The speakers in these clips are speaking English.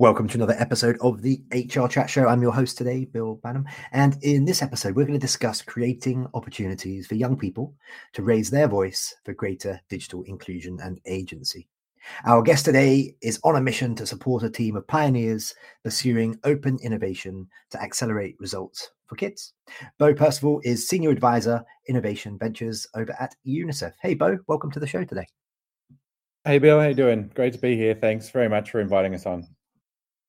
Welcome to another episode of the HR Chat Show. I'm your host today, Bill Banham. And in this episode, we're going to discuss creating opportunities for young people to raise their voice for greater digital inclusion and agency. Our guest today is on a mission to support a team of pioneers pursuing open innovation to accelerate results for kids. Bo Percival is Senior Advisor, Innovation Ventures over at UNICEF. Hey, Bo, welcome to the show today. Hey, Bill, how you doing? Great to be here. Thanks very much for inviting us on.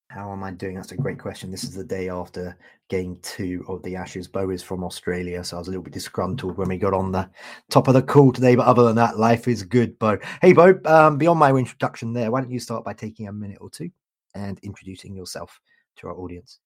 How am I doing? That's a great question. This is the day after game two of the Ashes. Bo is from Australia, so I was a little bit disgruntled when we got on the top of the call today. But other than that, life is good, Bo. Hey, Bo, um, beyond my introduction there, why don't you start by taking a minute or two and introducing yourself to our audience?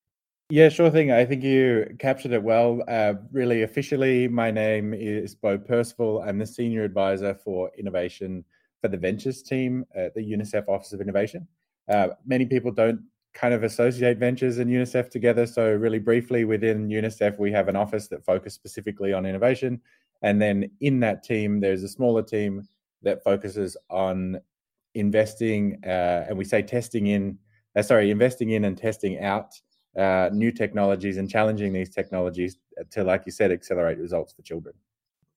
Yeah, sure thing. I think you captured it well. Uh, really, officially, my name is Bo Percival. I'm the Senior Advisor for Innovation for the Ventures team at the UNICEF Office of Innovation. Uh, many people don't kind of associate ventures and UNICEF together. So, really briefly, within UNICEF, we have an office that focuses specifically on innovation. And then in that team, there's a smaller team that focuses on investing, uh, and we say testing in, uh, sorry, investing in and testing out uh, new technologies and challenging these technologies to, like you said, accelerate results for children.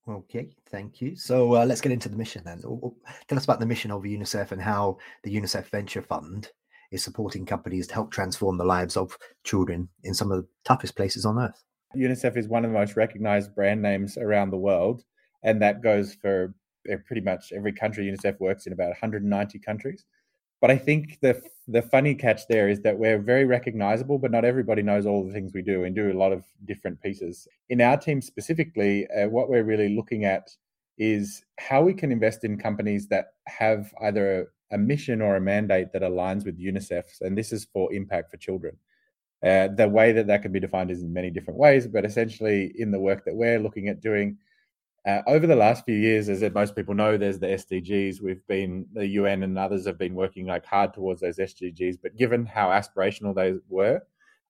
Okay, thank you. So uh, let's get into the mission then. Tell us about the mission of UNICEF and how the UNICEF Venture Fund is supporting companies to help transform the lives of children in some of the toughest places on earth. UNICEF is one of the most recognized brand names around the world, and that goes for eh, pretty much every country. UNICEF works in about 190 countries. But I think the the funny catch there is that we're very recognizable, but not everybody knows all the things we do and do a lot of different pieces. In our team specifically, uh, what we're really looking at is how we can invest in companies that have either a mission or a mandate that aligns with UNICEF's, and this is for impact for children. Uh, the way that that can be defined is in many different ways, but essentially, in the work that we're looking at doing uh, over the last few years, as most people know, there's the SDGs. We've been the UN and others have been working like hard towards those SDGs, but given how aspirational they were,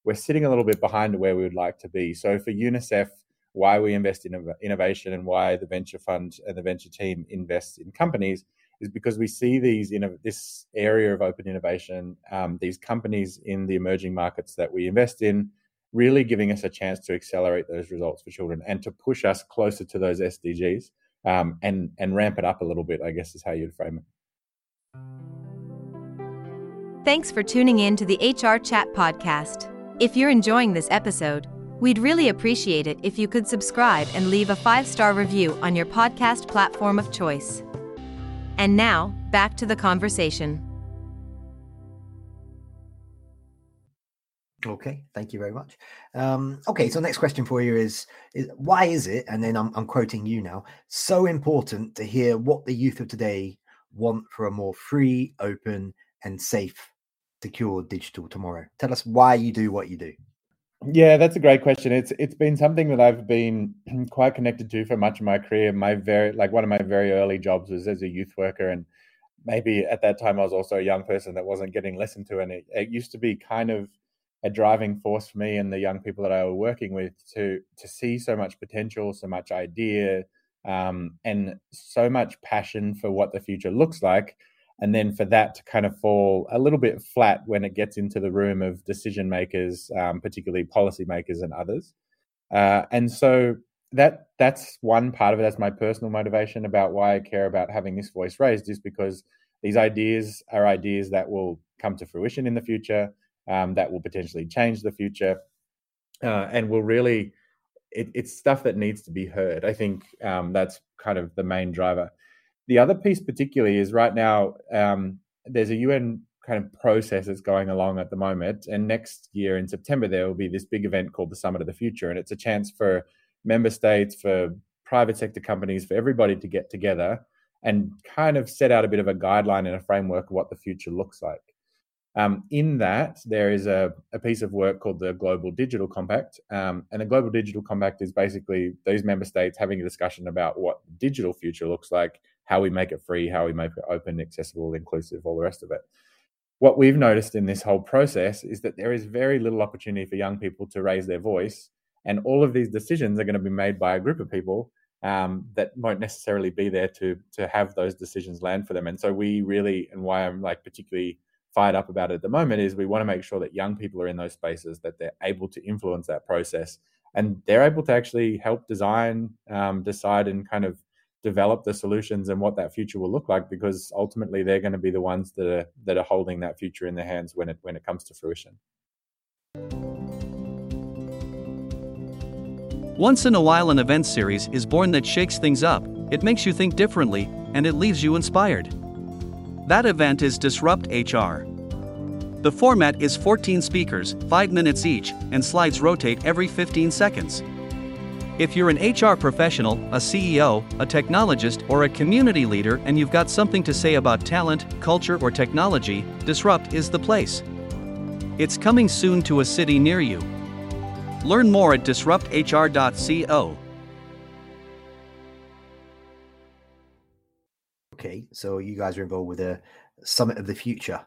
we're sitting a little bit behind where we would like to be. So for UNICEF, why we invest in innovation and why the venture fund and the venture team invests in companies is because we see these in this area of open innovation, um, these companies in the emerging markets that we invest in, really giving us a chance to accelerate those results for children and to push us closer to those SDGs um, and and ramp it up a little bit. I guess is how you'd frame it. Thanks for tuning in to the HR Chat podcast. If you're enjoying this episode, we'd really appreciate it if you could subscribe and leave a five star review on your podcast platform of choice. And now, back to the conversation. Okay, thank you very much. Um, okay, so next question for you is, is why is it, and then I'm, I'm quoting you now, so important to hear what the youth of today want for a more free, open, and safe, secure digital tomorrow? Tell us why you do what you do. Yeah, that's a great question. It's it's been something that I've been quite connected to for much of my career. My very like one of my very early jobs was as a youth worker, and maybe at that time I was also a young person that wasn't getting listened to, and it, it used to be kind of a driving force for me and the young people that I were working with to to see so much potential, so much idea, um, and so much passion for what the future looks like and then for that to kind of fall a little bit flat when it gets into the room of decision makers, um, particularly policymakers and others. Uh, and so that that's one part of it. That's my personal motivation about why I care about having this voice raised is because these ideas are ideas that will come to fruition in the future, um, that will potentially change the future, uh, and will really. It, it's stuff that needs to be heard. I think um, that's kind of the main driver. The other piece, particularly, is right now um, there's a UN kind of process that's going along at the moment. And next year in September, there will be this big event called the Summit of the Future. And it's a chance for member states, for private sector companies, for everybody to get together and kind of set out a bit of a guideline and a framework of what the future looks like. Um, in that, there is a, a, piece of work called the Global Digital Compact. Um, and the Global Digital Compact is basically those member states having a discussion about what the digital future looks like, how we make it free, how we make it open, accessible, inclusive, all the rest of it. What we've noticed in this whole process is that there is very little opportunity for young people to raise their voice. And all of these decisions are going to be made by a group of people um, that won't necessarily be there to to have those decisions land for them. And so we really, and why I'm like particularly fired up about it at the moment is we want to make sure that young people are in those spaces that they're able to influence that process and they're able to actually help design um, decide and kind of develop the solutions and what that future will look like because ultimately they're going to be the ones that are that are holding that future in their hands when it when it comes to fruition once in a while an event series is born that shakes things up it makes you think differently and it leaves you inspired that event is Disrupt HR. The format is 14 speakers, 5 minutes each, and slides rotate every 15 seconds. If you're an HR professional, a CEO, a technologist, or a community leader and you've got something to say about talent, culture, or technology, Disrupt is the place. It's coming soon to a city near you. Learn more at disrupthr.co. Okay, so you guys are involved with a Summit of the Future.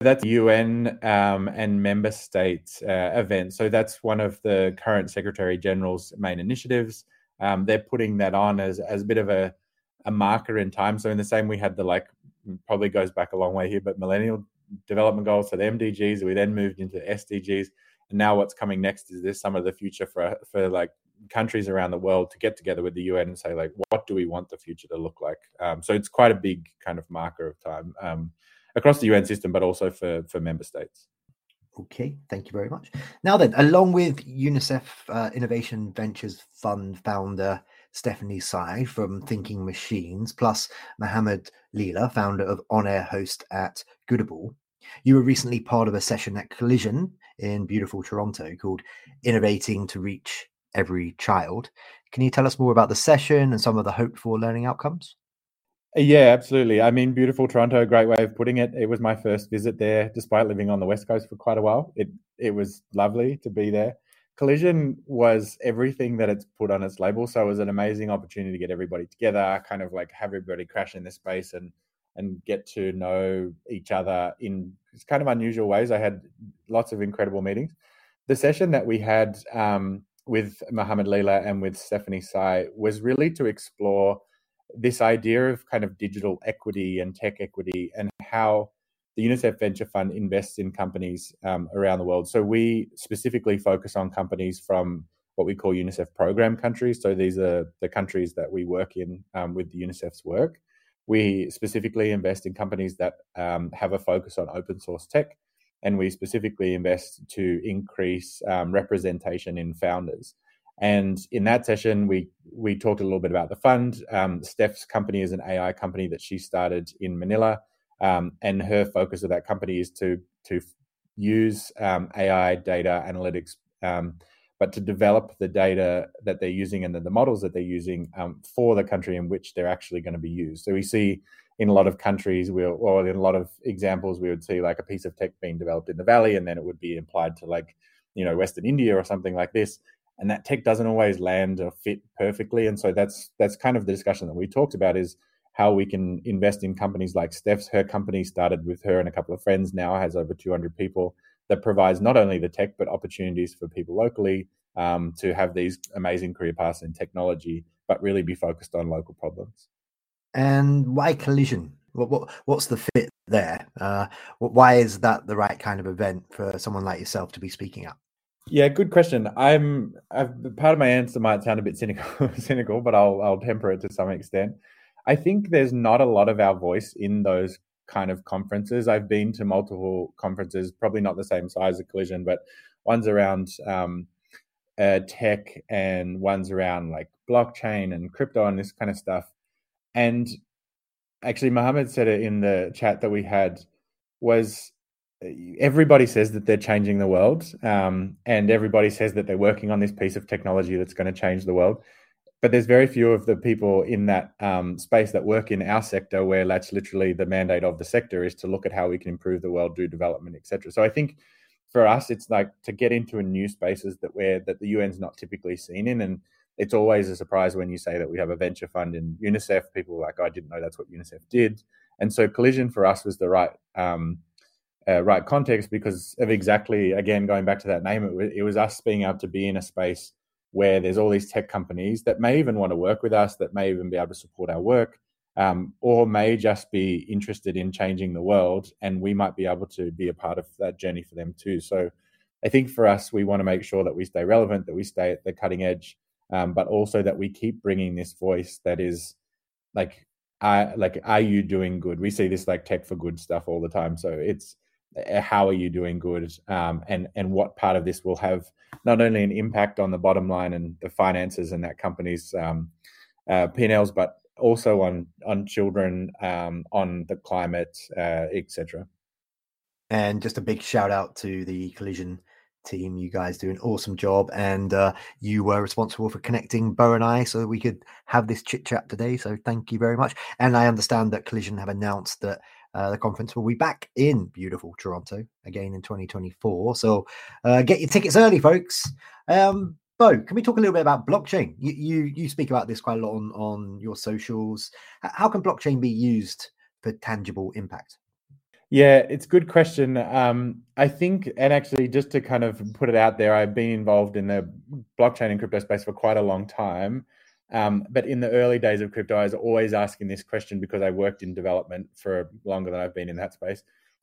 That's UN um, and member states uh, event. So that's one of the current Secretary General's main initiatives. Um, they're putting that on as, as a bit of a, a marker in time. So in the same, we had the like probably goes back a long way here, but Millennial Development Goals, so the MDGs. We then moved into SDGs, and now what's coming next is this Summit of the Future for for like countries around the world to get together with the UN and say like, what do we want the future to look like? Um, so it's quite a big kind of marker of time um, across the UN system, but also for for member states. Okay, thank you very much. Now then, along with UNICEF uh, Innovation Ventures Fund founder Stephanie Sy from Thinking Machines, plus Muhammad Lila, founder of On Air Host at Goodable, you were recently part of a session at Collision in beautiful Toronto called Innovating to Reach every child. Can you tell us more about the session and some of the hoped for learning outcomes? Yeah, absolutely. I mean, beautiful Toronto, great way of putting it. It was my first visit there, despite living on the west coast for quite a while. It it was lovely to be there. Collision was everything that it's put on its label, so it was an amazing opportunity to get everybody together, kind of like have everybody crash in this space and and get to know each other in kind of unusual ways. I had lots of incredible meetings. The session that we had um, with Muhammad Lila and with Stephanie Sy was really to explore this idea of kind of digital equity and tech equity and how the UNICEF Venture Fund invests in companies um, around the world. So we specifically focus on companies from what we call UNICEF program countries. So these are the countries that we work in um, with the UNICEF's work. We specifically invest in companies that um, have a focus on open source tech and we specifically invest to increase um, representation in founders. And in that session, we we talked a little bit about the fund. Um, Steph's company is an AI company that she started in Manila, um, and her focus of that company is to to use um, AI data analytics, um, but to develop the data that they're using and the, the models that they're using um, for the country in which they're actually going to be used. So we see in a lot of countries, we'll, or in a lot of examples, we would see like a piece of tech being developed in the valley, and then it would be applied to like, you know, Western India or something like this. And that tech doesn't always land or fit perfectly. And so that's that's kind of the discussion that we talked about is how we can invest in companies like Steph's. Her company started with her and a couple of friends. Now has over 200 people that provides not only the tech but opportunities for people locally um, to have these amazing career paths in technology, but really be focused on local problems. And why collision? What, what what's the fit there? Uh, why is that the right kind of event for someone like yourself to be speaking at? Yeah, good question. I'm I've, part of my answer might sound a bit cynical, cynical, but I'll I'll temper it to some extent. I think there's not a lot of our voice in those kind of conferences. I've been to multiple conferences, probably not the same size of Collision, but ones around um, uh, tech and ones around like blockchain and crypto and this kind of stuff. And actually, Muhammad said it in the chat that we had was everybody says that they're changing the world, um, and everybody says that they're working on this piece of technology that's going to change the world. but there's very few of the people in that um, space that work in our sector where that's literally the mandate of the sector is to look at how we can improve the world, do development, etc. So I think for us, it's like to get into a new spaces that where that the UN's not typically seen in, and it's always a surprise when you say that we have a venture fund in UNICEF. People like, oh, I didn't know that's what UNICEF did, and so Collision for us was the right um, uh, right context because of exactly again going back to that name. It, it was us being able to be in a space where there's all these tech companies that may even want to work with us, that may even be able to support our work, um, or may just be interested in changing the world, and we might be able to be a part of that journey for them too. So, I think for us, we want to make sure that we stay relevant, that we stay at the cutting edge, um, but also that we keep bringing this voice that is like, I like, are you doing good? We see this like tech for good stuff all the time. So it's how are you doing good, um, and and what part of this will have not only an impact on the bottom line and the finances and that company's um, uh, P&Ls, but also on on children, um, on the climate, uh, etc. And just a big shout out to the Collision team. You guys do an awesome job, and uh, you were responsible for connecting Bo and I so we could have this chit chat today. So thank you very much. And I understand that Collision have announced that uh, the conference will be back in beautiful Toronto again in 2024. So uh, get your tickets early, folks. Um, Bo, can we talk a little bit about blockchain? You, you, you speak about this quite a lot on on your socials. How can blockchain be used for tangible impact? Yeah, it's a good question. Um, I think, and actually, just to kind of put it out there, I've been involved in the blockchain and crypto space for quite a long time. Um, but in the early days of crypto, I was always asking this question because I worked in development for longer than I've been in that space,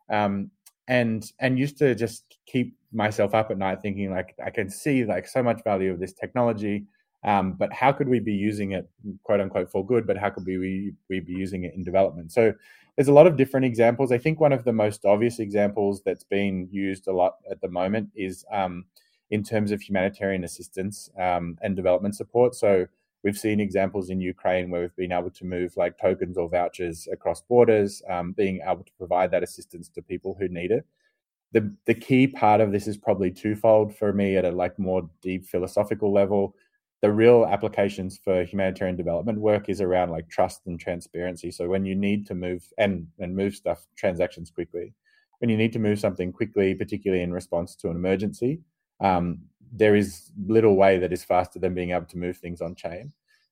um, and and used to just keep myself up at night thinking like I can see like so much value of this technology, um, but how could we be using it quote unquote for good? But how could we we be using it in development? So there's a lot of different examples. I think one of the most obvious examples that's been used a lot at the moment is um, in terms of humanitarian assistance um, and development support. So We've seen examples in Ukraine where we've been able to move like tokens or vouchers across borders, um, being able to provide that assistance to people who need it. The, the key part of this is probably twofold for me at a like more deep philosophical level. The real applications for humanitarian development work is around like trust and transparency. So when you need to move and and move stuff transactions quickly, when you need to move something quickly, particularly in response to an emergency, um, there is little way that is faster than being able to move things on chain.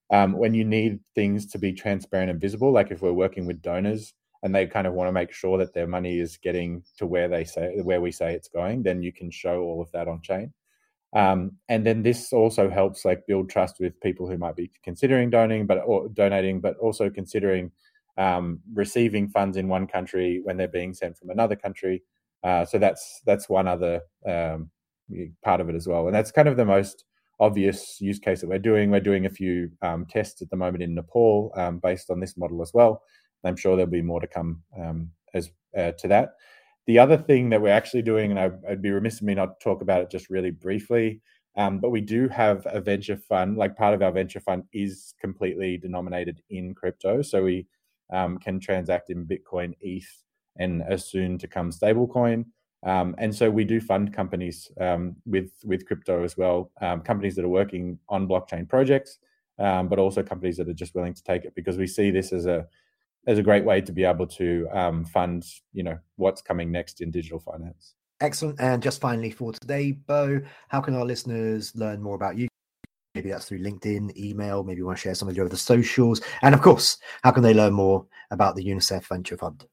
Um, when you need things to be transparent and visible, like if we're working with donors and they kind of want to make sure that their money is getting to where they say where we say it's going, then you can show all of that on chain. Um, and then this also helps like build trust with people who might be considering donating, but or donating, but also considering um, receiving funds in one country when they're being sent from another country. Uh, so that's that's one other um, part of it as well. And that's kind of the most obvious use case that we're doing. We're doing a few um, tests at the moment in Nepal um, based on this model as well. I'm sure there'll be more to come um, as uh, to that. The other thing that we're actually doing, and I, would be remiss of me not to talk about it just really briefly, um, but we do have a venture fund. Like part of our venture fund is completely denominated in crypto, so we um, can transact in Bitcoin, ETH, and a soon to come stablecoin. Um, and so we do fund companies um, with with crypto as well, um, companies that are working on blockchain projects, um, but also companies that are just willing to take it because we see this as a as a great way to be able to um, fund, you know, what's coming next in digital finance. Excellent. And just finally for today, Bo, how can our listeners learn more about you? Maybe that's through LinkedIn, email. Maybe you want to share some of your other socials, and of course, how can they learn more about the UNICEF Venture Fund?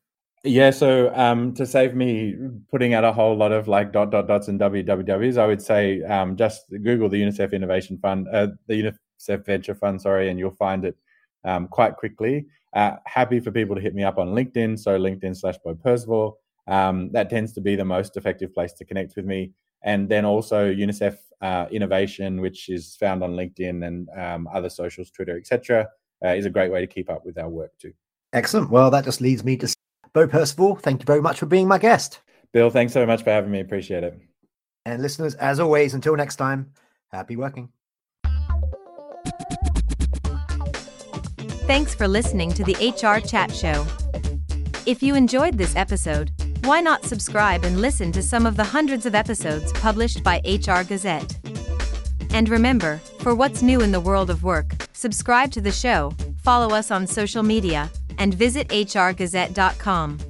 Yeah, so um, to save me putting out a whole lot of like dot dot dots and wwws, I would say um, just Google the UNICEF Innovation Fund, uh, the UNICEF Venture Fund, sorry, and you'll find it um, quite quickly. Uh, happy for people to hit me up on LinkedIn, so LinkedIn slash Bo Percival. Um, that tends to be the most effective place to connect with me. And then also UNICEF uh, Innovation, which is found on LinkedIn and um, other socials, Twitter, etc., uh, is a great way to keep up with our work too. Excellent. Well, that just leads me to Bo Percival, thank you very much for being my guest. Bill, thanks so much for having me. Appreciate it. And listeners, as always, until next time, happy working. Thanks for listening to the HR Chat Show. If you enjoyed this episode, why not subscribe and listen to some of the hundreds of episodes published by HR Gazette? And remember, for what's new in the world of work, Subscribe to the show, follow us on social media, and visit hrgazette.com.